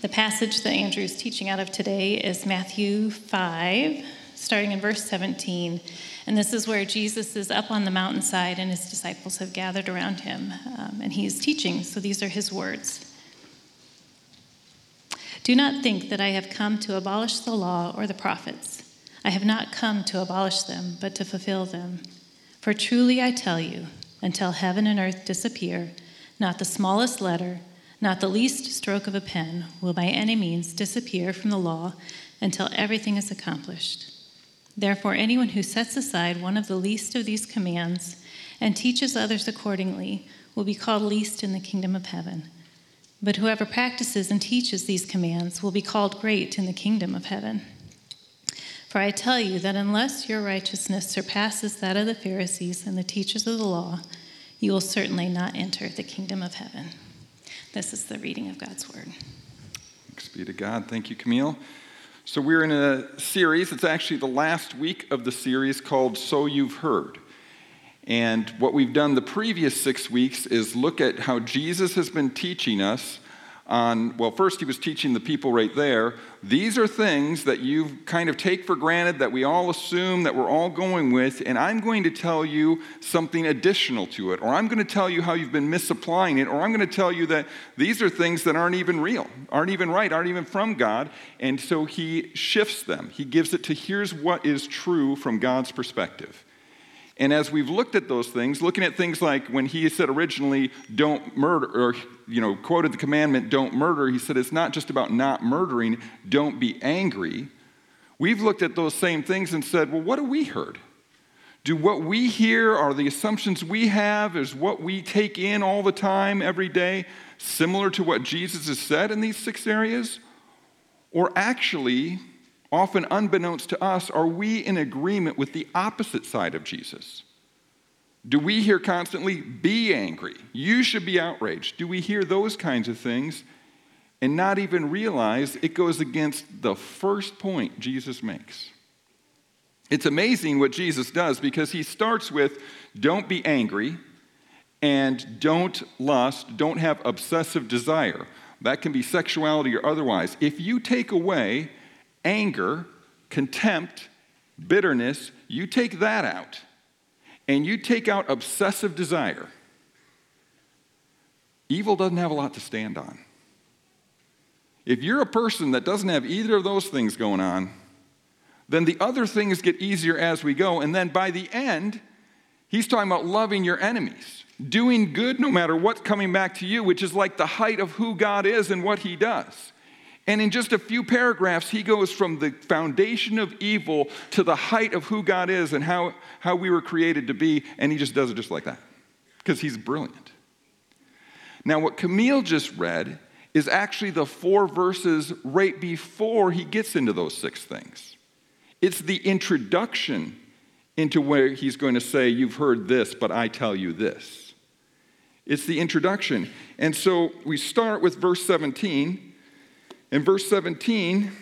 The passage that Andrew is teaching out of today is Matthew 5, starting in verse 17. And this is where Jesus is up on the mountainside and his disciples have gathered around him. Um, and he is teaching, so these are his words. Do not think that I have come to abolish the law or the prophets. I have not come to abolish them, but to fulfill them. For truly I tell you, until heaven and earth disappear, not the smallest letter, not the least stroke of a pen will by any means disappear from the law until everything is accomplished. Therefore, anyone who sets aside one of the least of these commands and teaches others accordingly will be called least in the kingdom of heaven. But whoever practices and teaches these commands will be called great in the kingdom of heaven. For I tell you that unless your righteousness surpasses that of the Pharisees and the teachers of the law, you will certainly not enter the kingdom of heaven. This is the reading of God's word. Thanks be to God. Thank you, Camille. So, we're in a series, it's actually the last week of the series called So You've Heard. And what we've done the previous six weeks is look at how Jesus has been teaching us on, well, first he was teaching the people right there. These are things that you kind of take for granted, that we all assume, that we're all going with, and I'm going to tell you something additional to it, or I'm going to tell you how you've been misapplying it, or I'm going to tell you that these are things that aren't even real, aren't even right, aren't even from God. And so he shifts them. He gives it to here's what is true from God's perspective. And as we've looked at those things, looking at things like when he said originally, don't murder, or, you know, quoted the commandment, don't murder, he said it's not just about not murdering, don't be angry. We've looked at those same things and said, well, what have we heard? Do what we hear, are the assumptions we have, is what we take in all the time, every day, similar to what Jesus has said in these six areas? Or actually, often unbeknownst to us, are we in agreement with the opposite side of Jesus? Do we hear constantly, be angry? You should be outraged. Do we hear those kinds of things and not even realize it goes against the first point Jesus makes? It's amazing what Jesus does because he starts with, don't be angry and don't lust, don't have obsessive desire. That can be sexuality or otherwise. If you take away anger, contempt, bitterness, you take that out and you take out obsessive desire, evil doesn't have a lot to stand on. If you're a person that doesn't have either of those things going on, then the other things get easier as we go. And then by the end, he's talking about loving your enemies, doing good no matter what's coming back to you, which is like the height of who God is and what he does. And in just a few paragraphs, he goes from the foundation of evil to the height of who God is and how, how we were created to be, and he just does it just like that because he's brilliant. Now, what Camille just read is actually the four verses right before he gets into those six things. It's the introduction into where he's going to say, You've heard this, but I tell you this. It's the introduction. And so we start with verse 17 in verse 17,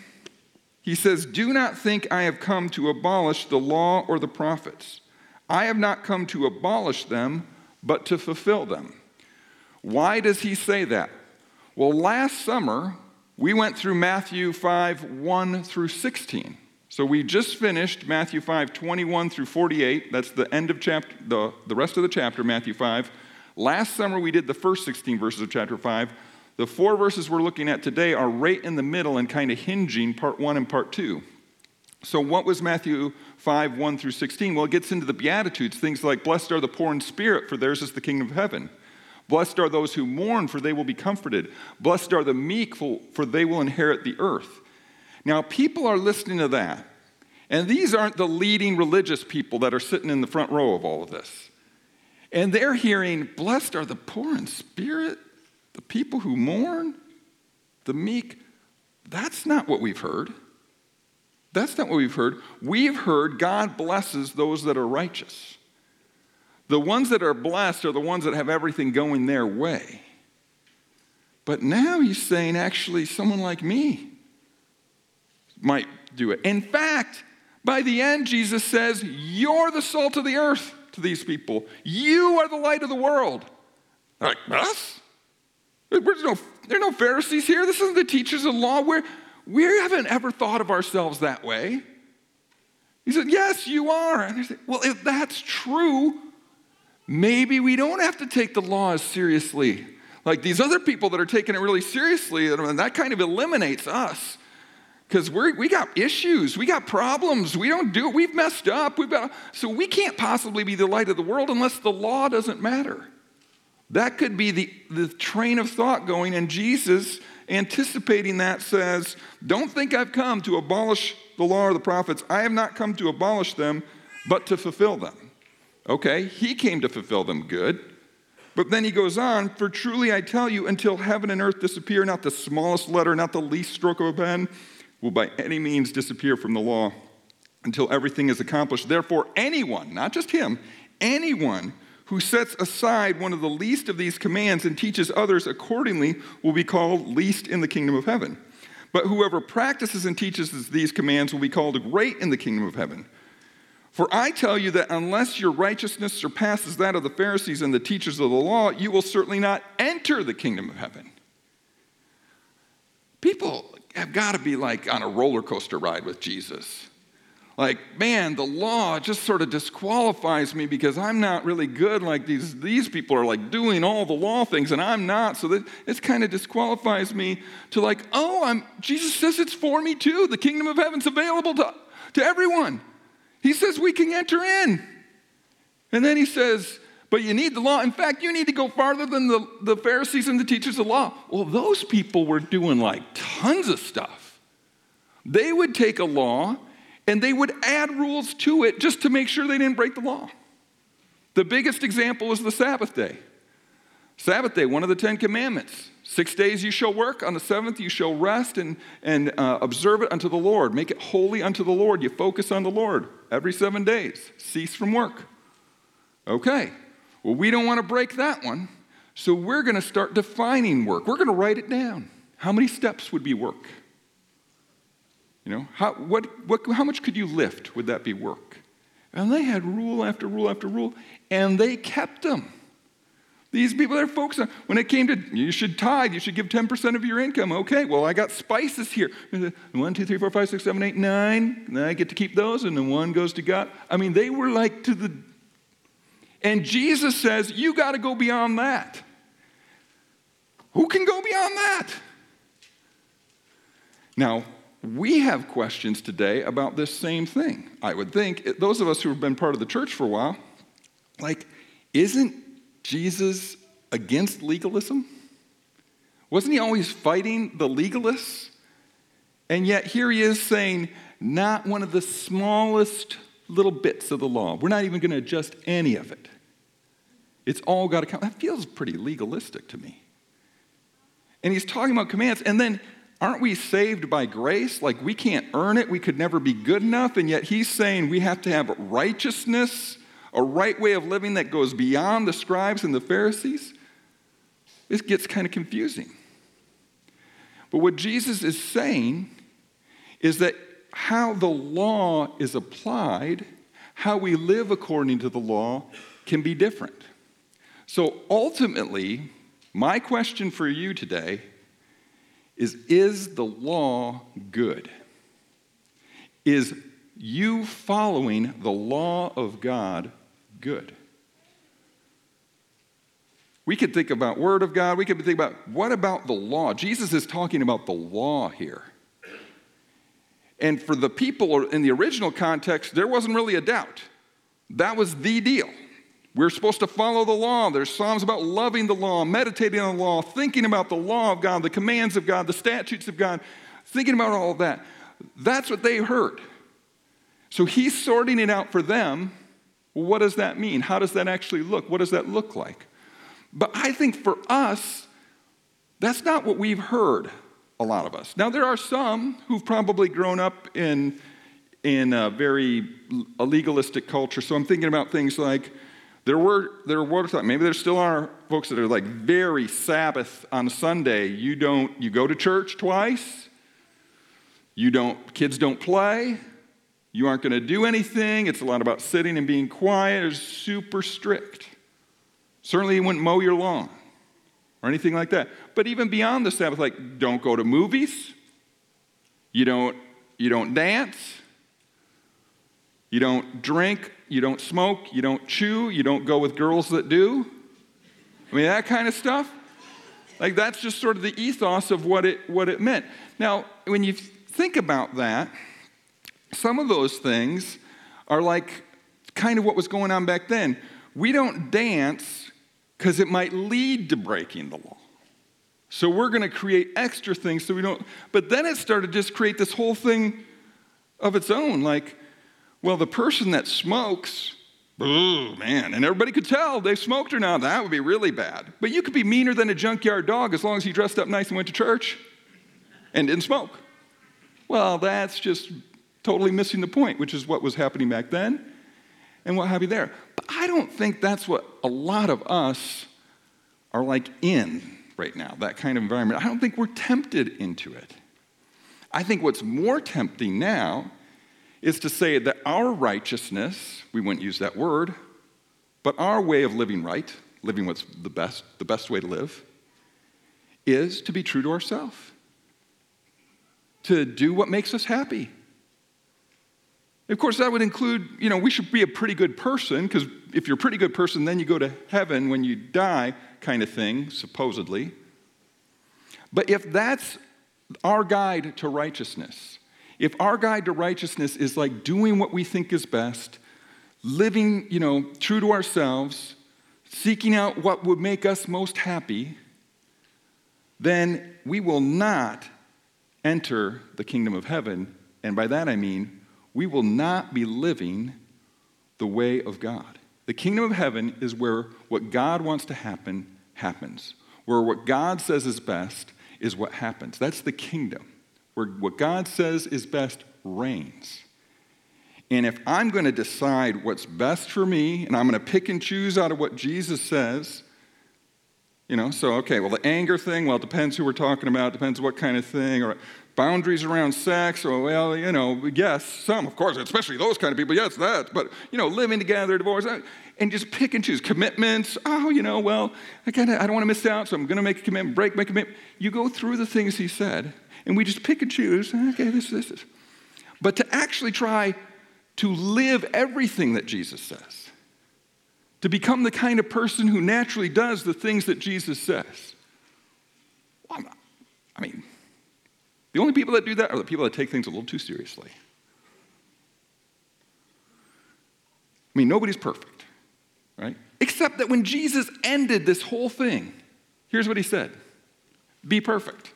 he says, Do not think I have come to abolish the law or the prophets. I have not come to abolish them, but to fulfill them. Why does he say that? Well, last summer, we went through Matthew 5 1 through 16. So we just finished Matthew 5 21 through 48. That's the end of chapter, the, the rest of the chapter, Matthew 5. Last summer, we did the first 16 verses of chapter 5. The four verses we're looking at today are right in the middle and kind of hinging part one and part two. So, what was Matthew 5, 1 through 16? Well, it gets into the Beatitudes, things like, Blessed are the poor in spirit, for theirs is the kingdom of heaven. Blessed are those who mourn, for they will be comforted. Blessed are the meek, for they will inherit the earth. Now, people are listening to that. And these aren't the leading religious people that are sitting in the front row of all of this. And they're hearing, Blessed are the poor in spirit, the people who mourn, the meek, that's not what we've heard. That's not what we've heard. We've heard God blesses those that are righteous. The ones that are blessed are the ones that have everything going their way. But now he's saying, actually, someone like me might do it. In fact, by the end, Jesus says, You're the salt of the earth to these people. You are the light of the world. Like, us? There's no, there are no Pharisees here. This isn't the teachers of law. We're, we haven't ever thought of ourselves that way. He said, Yes, you are. And they said, Well, if that's true, maybe we don't have to take the law as seriously. Like these other people that are taking it really seriously, and that kind of eliminates us. Because we got issues, we got problems, we don't do it, we've messed up, we've got, so we can't possibly be the light of the world unless the law doesn't matter. That could be the, the train of thought going, and Jesus, anticipating that, says, Don't think I've come to abolish the law or the prophets. I have not come to abolish them, but to fulfill them. Okay, he came to fulfill them, good. But then he goes on, For truly I tell you, until heaven and earth disappear, not the smallest letter, not the least stroke of a pen will by any means disappear from the law until everything is accomplished. Therefore, anyone, not just him, anyone who sets aside one of the least of these commands and teaches others accordingly will be called least in the kingdom of heaven. But whoever practices and teaches these commands will be called great in the kingdom of heaven. For I tell you that unless your righteousness surpasses that of the Pharisees and the teachers of the law, you will certainly not enter the kingdom of heaven. People have got to be like on a roller coaster ride with Jesus like, man, the law just sort of disqualifies me because I'm not really good like these, these people are like doing all the law things and I'm not. So that it kind of disqualifies me to like, oh, I'm Jesus says it's for me too. The kingdom of heaven's available to, to everyone. He says we can enter in. And then he says, but you need the law. In fact, you need to go farther than the, the Pharisees and the teachers of the law. Well, those people were doing like tons of stuff. They would take a law and they would add rules to it just to make sure they didn't break the law. The biggest example is the Sabbath day. Sabbath day, one of the Ten Commandments. Six days you shall work, on the seventh you shall rest and, and uh, observe it unto the Lord. Make it holy unto the Lord. You focus on the Lord every seven days. Cease from work. Okay, well, we don't want to break that one, so we're going to start defining work. We're going to write it down. How many steps would be work? You know, how, what, what, how much could you lift? Would that be work? And they had rule after rule after rule, and they kept them. These people, they're on, when it came to, you should tithe, you should give 10% of your income. Okay, well, I got spices here. One, two, three, four, five, six, seven, eight, nine. And I get to keep those, and then one goes to God. I mean, they were like to the, and Jesus says, you got to go beyond that. Who can go beyond that? Now, we have questions today about this same thing. I would think, those of us who have been part of the church for a while, like, isn't Jesus against legalism? Wasn't he always fighting the legalists? And yet here he is saying, not one of the smallest little bits of the law. We're not even going to adjust any of it. It's all got to count. That feels pretty legalistic to me. And he's talking about commands, and then aren't we saved by grace? Like we can't earn it, we could never be good enough. And yet he's saying we have to have righteousness, a right way of living that goes beyond the scribes and the Pharisees. This gets kind of confusing. But what Jesus is saying is that how the law is applied, how we live according to the law, can be different. So ultimately, my question for you today is Is the law good? Is you following the law of God good? We could think about word of God. We could think about what about the law? Jesus is talking about the law here. And for the people in the original context, there wasn't really a doubt. That was the deal. We're supposed to follow the law. There's Psalms about loving the law, meditating on the law, thinking about the law of God, the commands of God, the statutes of God, thinking about all of that. That's what they heard. So he's sorting it out for them. What does that mean? How does that actually look? What does that look like? But I think for us, that's not what we've heard, a lot of us. Now, there are some who've probably grown up in, in a very legalistic culture. So I'm thinking about things like, there were, there were, maybe there still are folks that are like very Sabbath on Sunday. You don't, you go to church twice. You don't, kids don't play. You aren't going to do anything. It's a lot about sitting and being quiet. It's super strict. Certainly, you wouldn't mow your lawn. or anything like that. But even beyond the Sabbath, like don't go to movies, you don't, you don't dance, you don't drink, you don't smoke, you don't chew, you don't go with girls that do. I mean, that kind of stuff. Like, that's just sort of the ethos of what it, what it meant. Now, when you think about that, some of those things are like kind of what was going on back then. We don't dance because it might lead to breaking the law. So we're going to create extra things so we don't. But then it started to just create this whole thing of its own. Like, well, the person that smokes, oh man, and everybody could tell they smoked or not. That would be really bad. But you could be meaner than a junkyard dog as long as you dressed up nice and went to church and didn't smoke. Well, that's just totally missing the point, which is what was happening back then and what have you there. But I don't think that's what a lot of us are like in right now, that kind of environment. I don't think we're tempted into it. I think what's more tempting now is to say that our righteousness, we wouldn't use that word, but our way of living right, living what's the best, the best way to live, is to be true to ourselves, to do what makes us happy. Of course, that would include, you know, we should be a pretty good person, because if you're a pretty good person, then you go to heaven when you die, kind of thing, supposedly. But if that's our guide to righteousness, if our guide to righteousness is like doing what we think is best, living, you know, true to ourselves, seeking out what would make us most happy, then we will not enter the kingdom of heaven. And by that I mean we will not be living the way of God. The kingdom of heaven is where what God wants to happen happens, where what God says is best is what happens. That's the kingdom, where what God says is best reigns. And if I'm going to decide what's best for me, and I'm going to pick and choose out of what Jesus says, you know, so okay, well, the anger thing, well, it depends who we're talking about, depends what kind of thing, or boundaries around sex, or well, you know, yes, some, of course, especially those kind of people, yes, that, but, you know, living together, divorce, uh, and just pick and choose commitments. Oh, you know, well, I kind of, I don't want to miss out, so I'm going to make a commitment, break my commitment. You go through the things he said, and we just pick and choose, okay, this, this is. But to actually try to live everything that Jesus says, to become the kind of person who naturally does the things that Jesus says. Well, I mean, the only people that do that are the people that take things a little too seriously. I mean, nobody's perfect, right? Except that when Jesus ended this whole thing, here's what he said Be perfect.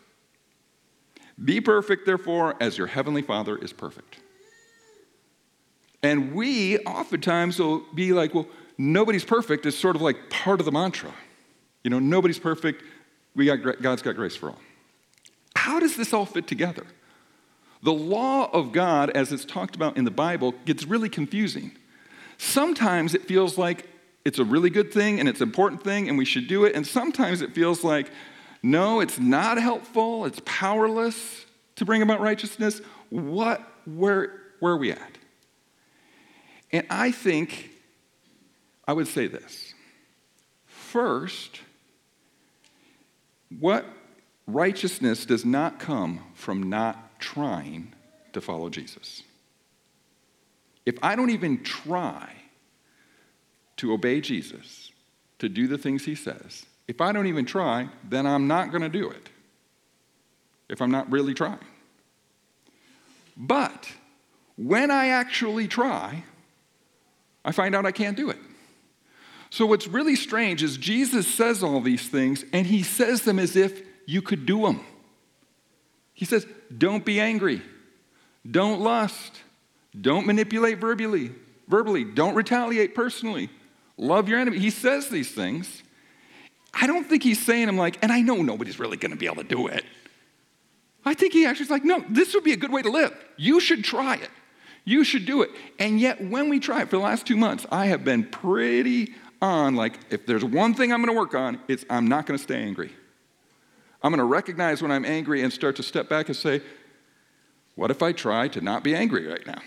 Be perfect, therefore, as your heavenly Father is perfect. And we oftentimes will be like, well, nobody's perfect is sort of like part of the mantra. You know, nobody's perfect. We got, God's got grace for all. How does this all fit together? The law of God, as it's talked about in the Bible, gets really confusing. Sometimes it feels like it's a really good thing and it's an important thing and we should do it. And sometimes it feels like, no, it's not helpful, it's powerless to bring about righteousness. What, where, where are we at? And I think I would say this. First, what Righteousness does not come from not trying to follow Jesus. If I don't even try to obey Jesus, to do the things he says, if I don't even try, then I'm not going to do it. If I'm not really trying. But when I actually try, I find out I can't do it. So, what's really strange is Jesus says all these things, and he says them as if you could do them. He says, don't be angry. Don't lust. Don't manipulate verbally. Verbally, don't retaliate personally. Love your enemy. He says these things. I don't think he's saying I'm like, and I know nobody's really going to be able to do it. I think he actually is like, no, this would be a good way to live. You should try it. You should do it. And yet, when we try it for the last two months, I have been pretty on like, if there's one thing I'm going to work on, it's I'm not going to stay angry. I'm going to recognize when I'm angry and start to step back and say, what if I try to not be angry right now?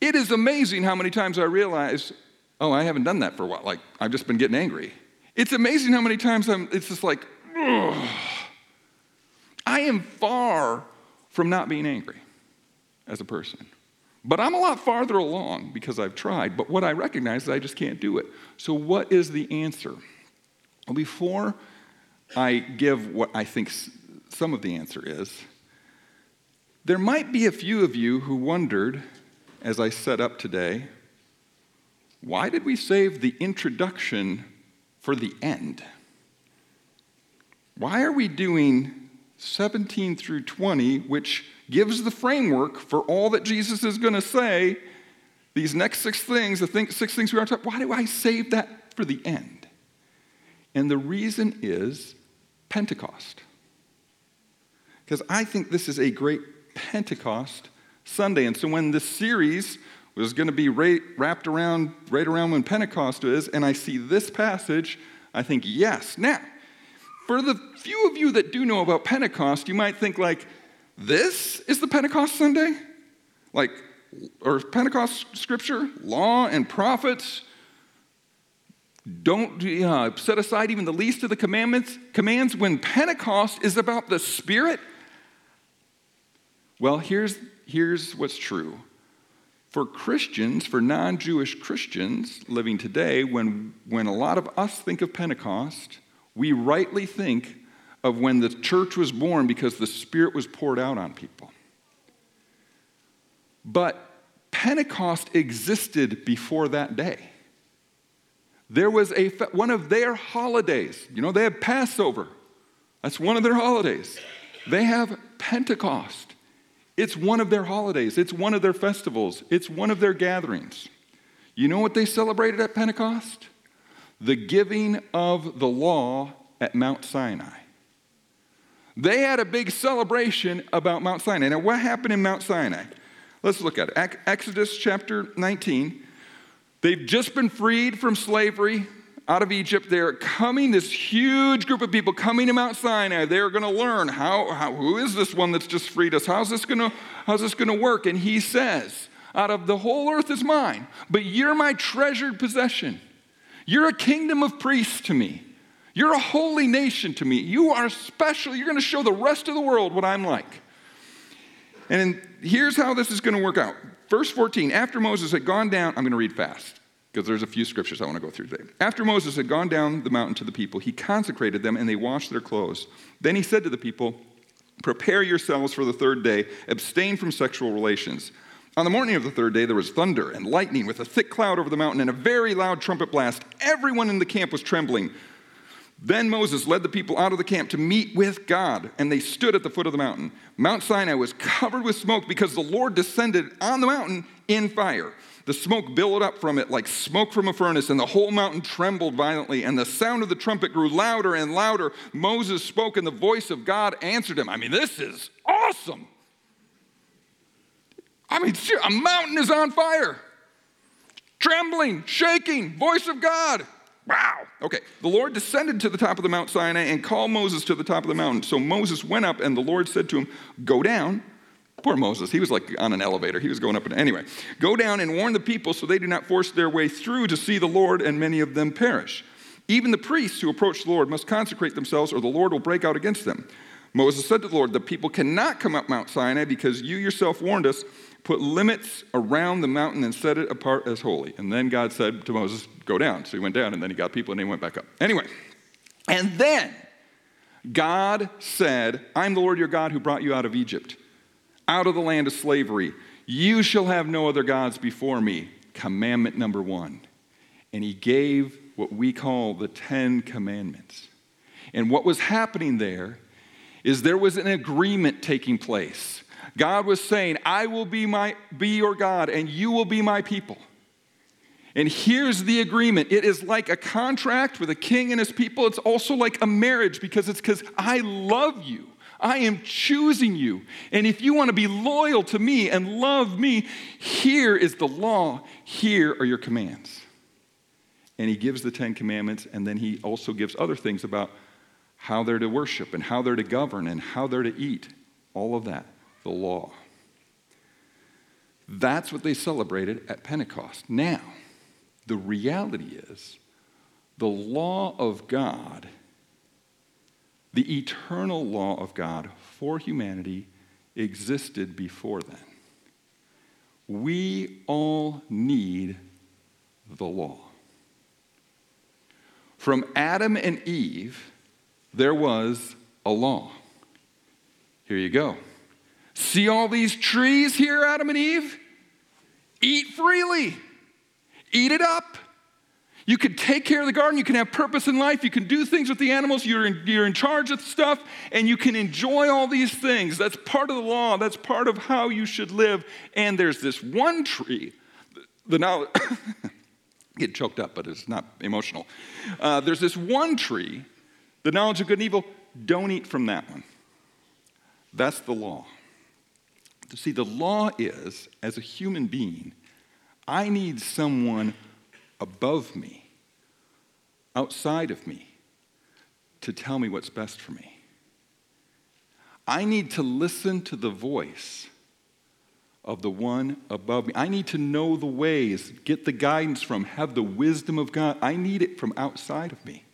It is amazing how many times I realize, oh, I haven't done that for a while. Like, I've just been getting angry. It's amazing how many times I'm, it's just like. I am far from not being angry as a person. But I'm a lot farther along because I've tried. But what I recognize is I just can't do it. So, what is the answer? Well, before I give what I think some of the answer is, there might be a few of you who wondered, as I set up today, why did we save the introduction for the end? Why are we doing 17 through 20, which gives the framework for all that Jesus is going to say? These next six things, the six things we are talking why do I save that for the end? And the reason is Pentecost. Because I think this is a great Pentecost Sunday. And so when this series was going to be right, wrapped around right around when Pentecost is, and I see this passage, I think, yes. Now, for the few of you that do know about Pentecost, you might think like, this is the Pentecost Sunday? Like, or Pentecost scripture, law and prophets, don't uh, set aside even the least of the commandments commands when pentecost is about the spirit well, here's, here's what's true. For Christians, for non Jewish Christians living today, when, when a lot of us think of Pentecost, we rightly think of when the church was born because the Spirit was poured out on people. But Pentecost existed before that day. There was a, one of their holidays. You know, they have Passover. That's one of their holidays. They have Pentecost. It's one of their holidays, it's one of their festivals, it's one of their gatherings. You know what they celebrated at Pentecost? The giving of the law at Mount Sinai. They had a big celebration about Mount Sinai. Now, what happened in Mount Sinai? Let's look at it. Exodus chapter 19. They've just been freed from slavery out of Egypt. They're coming, this huge group of people coming to Mount Sinai. They're going to learn how, how, who is this one that's just freed us? How's this going to, how's this going to work? And he says, out of the whole earth is mine, but you're my treasured possession. You're a kingdom of priests to me. You're a holy nation to me. You are special. You're going to show the rest of the world what I'm like. And here's how this is going to work out. Verse 14, after Moses had gone down, I'm going to read fast because there's a few scriptures I want to go through today. After Moses had gone down the mountain to the people, he consecrated them and they washed their clothes. Then he said to the people, Prepare yourselves for the third day, abstain from sexual relations. On the morning of the third day, there was thunder and lightning with a thick cloud over the mountain and a very loud trumpet blast. Everyone in the camp was trembling. Then Moses led the people out of the camp to meet with God, and they stood at the foot of the mountain. Mount Sinai was covered with smoke because the Lord descended on the mountain in fire. The smoke billowed up from it like smoke from a furnace, and the whole mountain trembled violently, and the sound of the trumpet grew louder and louder. Moses spoke, and the voice of God answered him. I mean, this is awesome. I mean, a mountain is on fire, trembling, shaking, voice of God. Wow. Okay. The Lord descended to the top of the Mount Sinai and called Moses to the top of the mountain. So Moses went up, and the Lord said to him, Go down Poor Moses, he was like on an elevator. He was going up and anyway. Go down and warn the people so they do not force their way through to see the Lord, and many of them perish. Even the priests who approach the Lord must consecrate themselves, or the Lord will break out against them. Moses said to the Lord, The people cannot come up Mount Sinai because you yourself warned us. Put limits around the mountain and set it apart as holy. And then God said to Moses, Go down. So he went down, and then he got people, and they went back up. Anyway, and then God said, I'm the Lord your God who brought you out of Egypt out of the land of slavery. You shall have no other gods before me. Commandment number one. And he gave what we call the Ten Commandments. And what was happening there is there was an agreement taking place. God was saying, I will be, my, be your God, and you will be my people. And here's the agreement it is like a contract with a king and his people. It's also like a marriage because it's because I love you. I am choosing you. And if you want to be loyal to me and love me, here is the law. Here are your commands. And he gives the Ten Commandments, and then he also gives other things about how they're to worship and how they're to govern and how they're to eat. All of that, the law. That's what they celebrated at Pentecost. Now, the reality is, the law of God, the eternal law of God for humanity, existed before then. We all need the law. From Adam and Eve, there was a law. Here you go. See all these trees here, Adam and Eve? Eat freely, eat it up. You can take care of the garden. You can have purpose in life. You can do things with the animals. You're in, you're in charge of stuff, and you can enjoy all these things. That's part of the law. That's part of how you should live. And there's this one tree. The knowledge, get choked up, but it's not emotional. Uh, there's this one tree, the knowledge of good and evil. Don't eat from that one. That's the law. See, the law is, as a human being, I need someone above me, outside of me, to tell me what's best for me. I need to listen to the voice of the one above me. I need to know the ways, get the guidance from, have the wisdom of God. I need it from outside of me.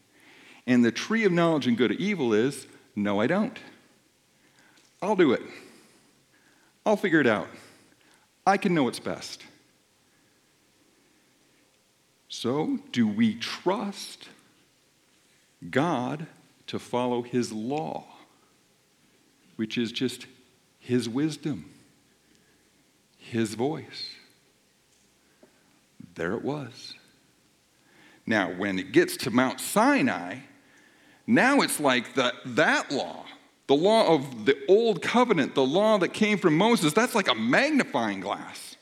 And the tree of knowledge and good and evil is no, I don't. I'll do it. I'll figure it out. I can know what's best. So, do we trust God to follow His law, which is just His wisdom, His voice? There it was. Now, when it gets to Mount Sinai, now it's like the, that law, the law of the old covenant, the law that came from Moses, that's like a magnifying glass.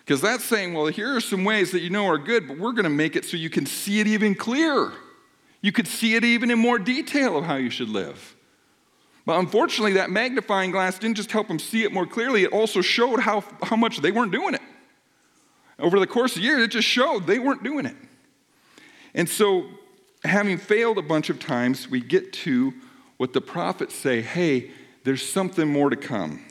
Because that's saying, well, here are some ways that you know are good, but we're going to make it so you can see it even clearer. You could see it even in more detail of how you should live. But unfortunately, that magnifying glass didn't just help them see it more clearly, it also showed how, how much they weren't doing it. Over the course of years, it just showed they weren't doing it. And so, having failed a bunch of times, we get to what the prophets say hey, there's something more to come.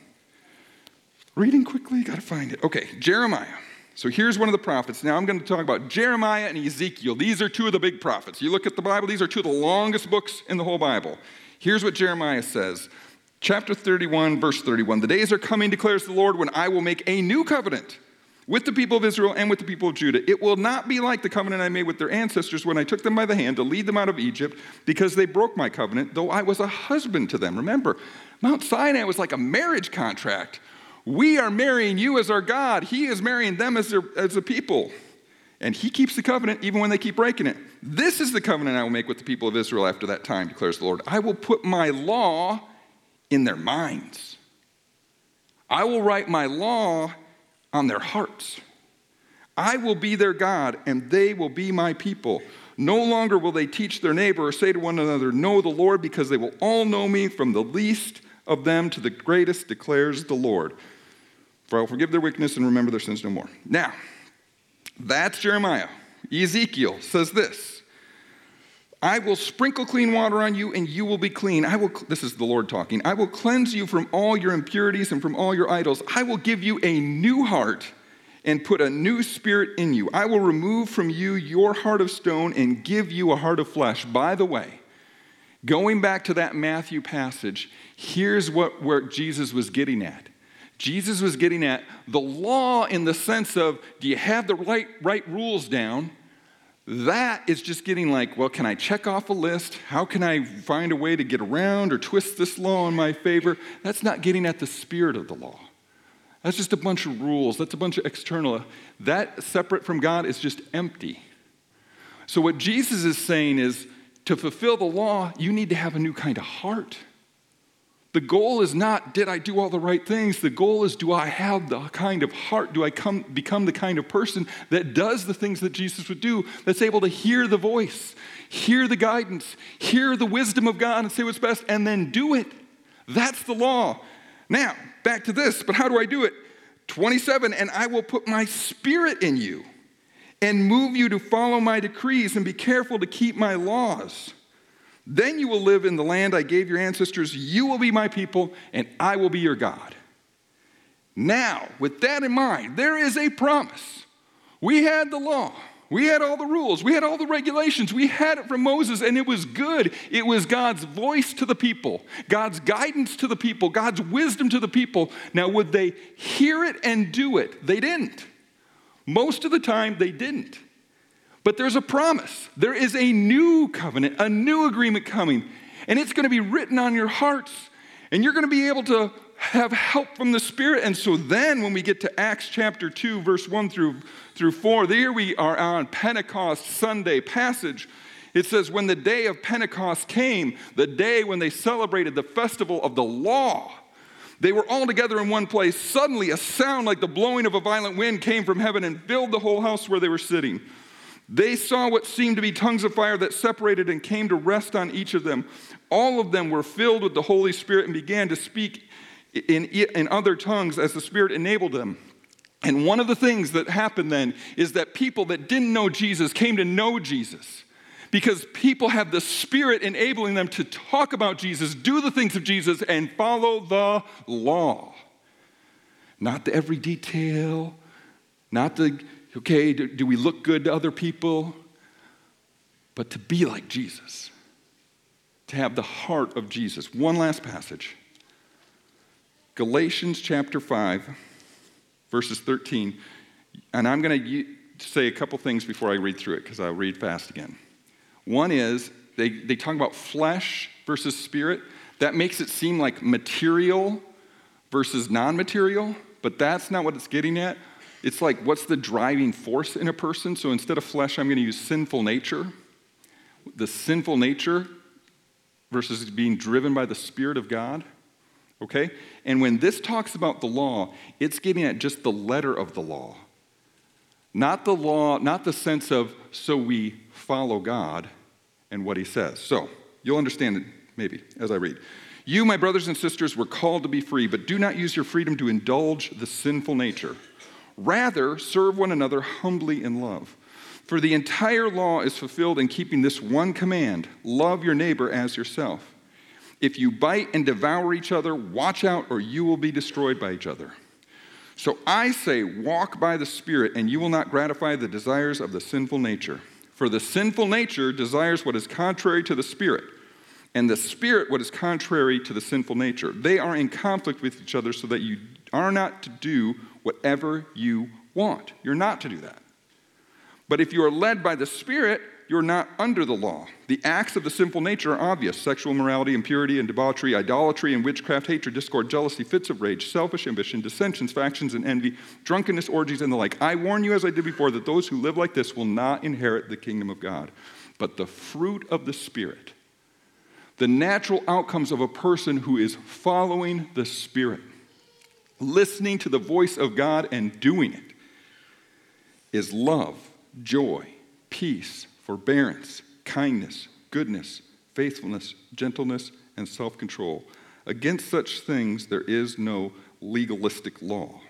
Reading quickly, got to find it. Okay, Jeremiah. So here's one of the prophets. Now I'm going to talk about Jeremiah and Ezekiel. These are two of the big prophets. You look at the Bible, these are two of the longest books in the whole Bible. Here's what Jeremiah says. Chapter 31, verse 31. The days are coming, declares the Lord, when I will make a new covenant with the people of Israel and with the people of Judah. It will not be like the covenant I made with their ancestors when I took them by the hand to lead them out of Egypt, because they broke my covenant, though I was a husband to them. Remember, Mount Sinai was like a marriage contract. We are marrying you as our God. He is marrying them as, their, as a people. And he keeps the covenant even when they keep breaking it. This is the covenant I will make with the people of Israel after that time, declares the Lord. I will put my law in their minds. I will write my law on their hearts. I will be their God, and they will be my people. No longer will they teach their neighbor or say to one another, Know the Lord, because they will all know me from the least of them to the greatest, declares the Lord. For I will forgive their weakness and remember their sins no more. Now, that's Jeremiah. Ezekiel says this I will sprinkle clean water on you, and you will be clean. I will, this is the Lord talking. I will cleanse you from all your impurities and from all your idols. I will give you a new heart and put a new spirit in you. I will remove from you your heart of stone and give you a heart of flesh. By the way, going back to that Matthew passage, here's what where Jesus was getting at. Jesus was getting at the law in the sense of do you have the right, right rules down? That is just getting like, well, can I check off a list? How can I find a way to get around or twist this law in my favor? That's not getting at the spirit of the law. That's just a bunch of rules. That's a bunch of external. That separate from God is just empty. So, what Jesus is saying is to fulfill the law, you need to have a new kind of heart. The goal is not, did I do all the right things? The goal is, do I have the kind of heart? Do I come, become the kind of person that does the things that Jesus would do, that's able to hear the voice, hear the guidance, hear the wisdom of God and say what's best, and then do it? That's the law. Now, back to this, but how do I do it? 27, and I will put my spirit in you and move you to follow my decrees and be careful to keep my laws. Then you will live in the land I gave your ancestors. You will be my people, and I will be your God. Now, with that in mind, there is a promise. We had the law, We had all the rules. We had all the regulations. We had it from Moses, and it was good. It was God's voice to the people, God's guidance to the people, God's wisdom to the people. Now, would they hear it and do it? They didn't. Most of the time, they didn't. But there's a promise. There is a new covenant, a new agreement coming, and it's going to be written on your hearts, and you're going to be able to have help from the Spirit. And so then, when we get to Acts chapter 2, verse 1 through, through 4, there we are on Pentecost Sunday passage. It says, When the day of Pentecost came, the day when they celebrated the festival of the law, they were all together in one place. Suddenly, a sound like the blowing of a violent wind came from heaven and filled the whole house where they were sitting. They saw what seemed to be tongues of fire that separated and came to rest on each of them. All of them were filled with the Holy Spirit and began to speak in, in other tongues as the Spirit enabled them. And one of the things that happened then is that people that didn't know Jesus came to know Jesus because people have the Spirit enabling them to talk about Jesus, do the things of Jesus, and follow the law. Not the every detail, not the, okay, do, do we look good to other people, but to be like Jesus, to have the heart of Jesus. One last passage. Galatians chapter 5, verses 13. And I'm going to say a couple things before I read through it because I'll read fast again. One is they, they talk about flesh versus spirit. That makes it seem like material versus non material, but that's not what it's getting at. It's like, what's the driving force in a person? So instead of flesh, I'm going to use sinful nature. The sinful nature versus being driven by the Spirit of God. Okay? And when this talks about the law, it's getting at just the letter of the law. Not the law, not the sense of so we follow God and what he says. So, you'll understand it maybe as I read. You, my brothers and sisters, were called to be free, but do not use your freedom to indulge the sinful nature. Rather, serve one another humbly in love. For the entire law is fulfilled in keeping this one command love your neighbor as yourself. If you bite and devour each other, watch out, or you will be destroyed by each other. So I say, walk by the Spirit, and you will not gratify the desires of the sinful nature. For the sinful nature desires what is contrary to the Spirit, and the Spirit what is contrary to the sinful nature. They are in conflict with each other so that you are not to do whatever you want. You're not to do that. But if you are led by the Spirit, you're not under the law. The acts of the sinful nature are obvious sexual immorality, impurity and debauchery, idolatry and witchcraft, hatred, discord, jealousy, fits of rage, selfish ambition, dissensions, factions, and envy, drunkenness, orgies, and the like. I warn you, as I did before, that those who live like this will not inherit the kingdom of God. But the fruit of the Spirit, the natural outcomes of a person who is following the Spirit, listening to the voice of God and doing it, is love, joy, peace forbearance, kindness, goodness, faithfulness, gentleness, and self control. Against such things there is no legalistic law.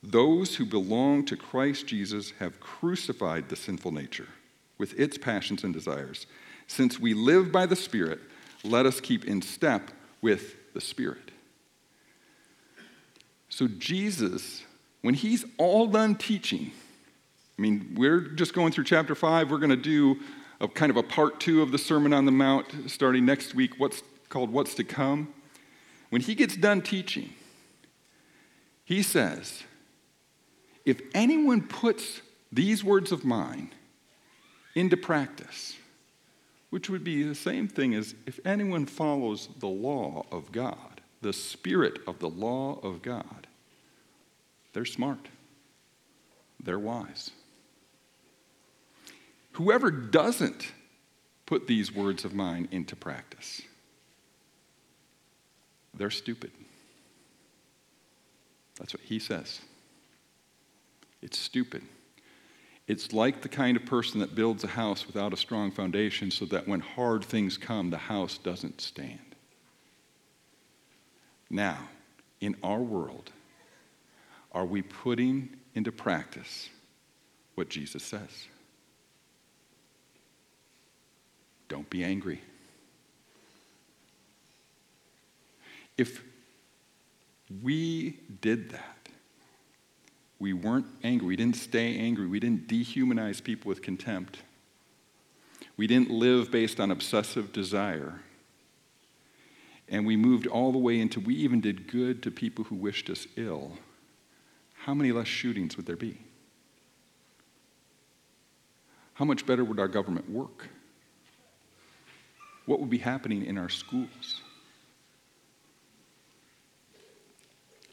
Those who belong to Christ Jesus have crucified the sinful nature with its passions and desires. Since we live by the Spirit, let us keep in step with the Spirit. So, Jesus, when he's all done teaching, I mean, we're just going through chapter five. We're going to do a kind of a part two of the Sermon on the Mount starting next week, what's called What's to Come. When he gets done teaching, he says, If anyone puts these words of mine into practice, which would be the same thing as if anyone follows the law of God, the spirit of the law of God, they're smart, they're wise. Whoever doesn't put these words of mine into practice, they're stupid. That's what he says. It's stupid. It's like the kind of person that builds a house without a strong foundation so that when hard things come, the house doesn't stand. Now, in our world, are we putting into practice what Jesus says? Don't be angry. If we did that, We weren't angry. We didn't stay angry. We didn't dehumanize people with contempt. We didn't live based on obsessive desire. And we moved all the way into we even did good to people who wished us ill. How many less shootings would there be? How much better would our government work? What would be happening in our schools?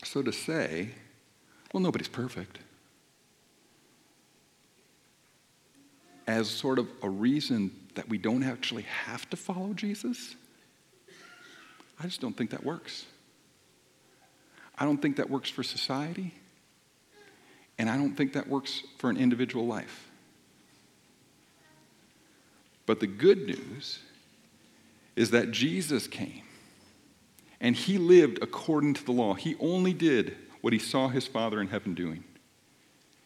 So to say, well, nobody's perfect, as sort of a reason that we don't actually have to follow Jesus, I just don't think that works. I don't think that works for society, and I don't think that works for an individual life. But the good news is that Jesus came and he lived according to the law. He only did what he saw his Father in heaven doing.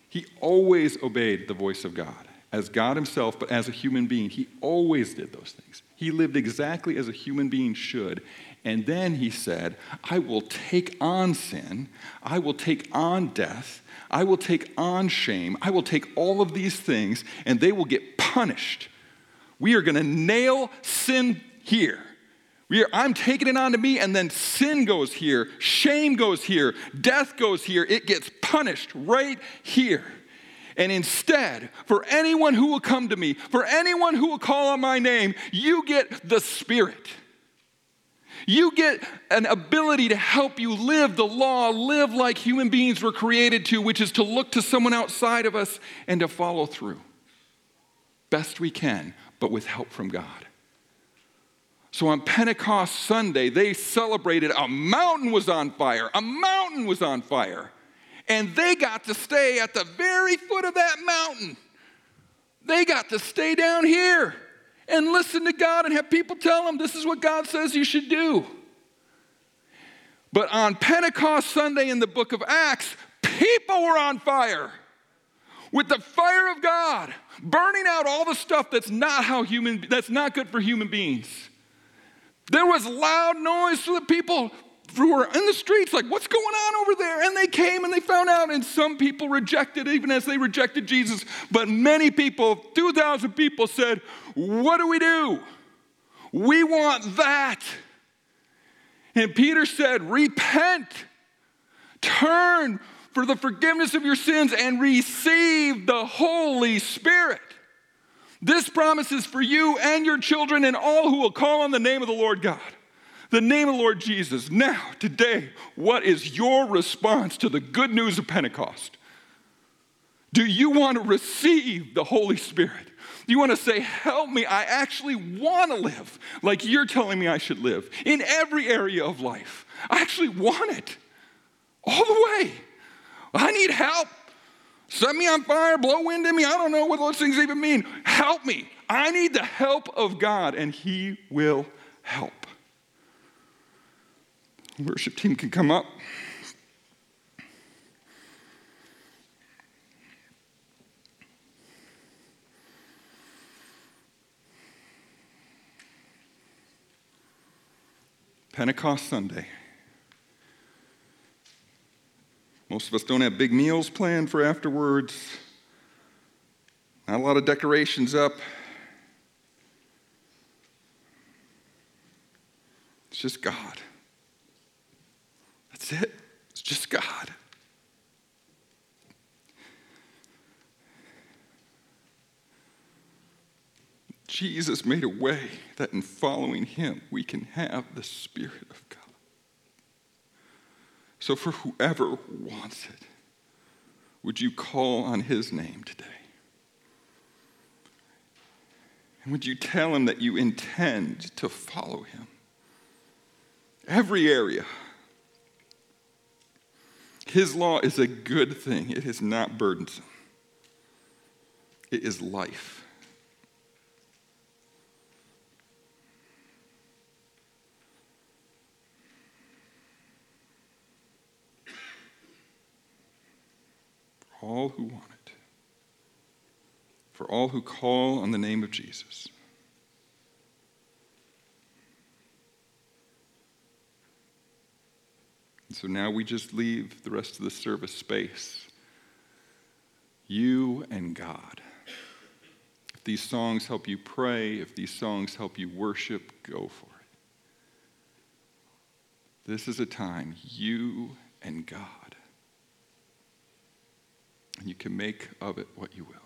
He always obeyed the voice of God as God himself, but as a human being. He always did those things. He lived exactly as a human being should. And then he said, I will take on sin, I will take on death, I will take on shame, I will take all of these things, and they will get punished. We are going to nail sin here. Are, I'm taking it onto me, and then sin goes here, shame goes here, death goes here. It gets punished right here. And instead, for anyone who will come to me, for anyone who will call on my name, you get the Spirit. You get an ability to help you live the law, live like human beings were created to, which is to look to someone outside of us and to follow through. Best we can, but with help from God. So on Pentecost Sunday, they celebrated a mountain was on fire. A mountain was on fire. And they got to stay at the very foot of that mountain. They got to stay down here and listen to God and have people tell them this is what God says you should do. But on Pentecost Sunday in the book of Acts, people were on fire with the fire of God, burning out all the stuff that's not how human that's not good for human beings. There was loud noise to the people who were in the streets, like, what's going on over there? And they came and they found out, and some people rejected, even as they rejected Jesus. But many people, 2,000 people, said, What do we do? We want that. And Peter said, Repent, turn for the forgiveness of your sins, and receive the Holy Spirit. This promise is for you and your children and all who will call on the name of the Lord God. The name of Lord Jesus. Now, today, what is your response to the good news of Pentecost? Do you want to receive the Holy Spirit? Do you want to say, Help me? I actually want to live like you're telling me I should live in every area of life. I actually want it all the way. I need help. Set me on fire, blow wind in me. I don't know what those things even mean. Help me. I need the help of God, and He will help. Worship team can come up. Pentecost Sunday. Most of us don't have big meals planned for afterwards, not a lot of decorations up. It's just God. That's it. It's just God. Jesus made a way that in following him we can have the Spirit of God. So, for whoever wants it, would you call on his name today? And would you tell him that you intend to follow him? Every area. His law is a good thing, it is not burdensome, it is life. For all who want it, for all who call on the name of Jesus. So now we just leave the rest of the service space You and God. If these songs help you pray, if these songs help you worship, go for it. This is a time, you and God. And you can make of it what you will.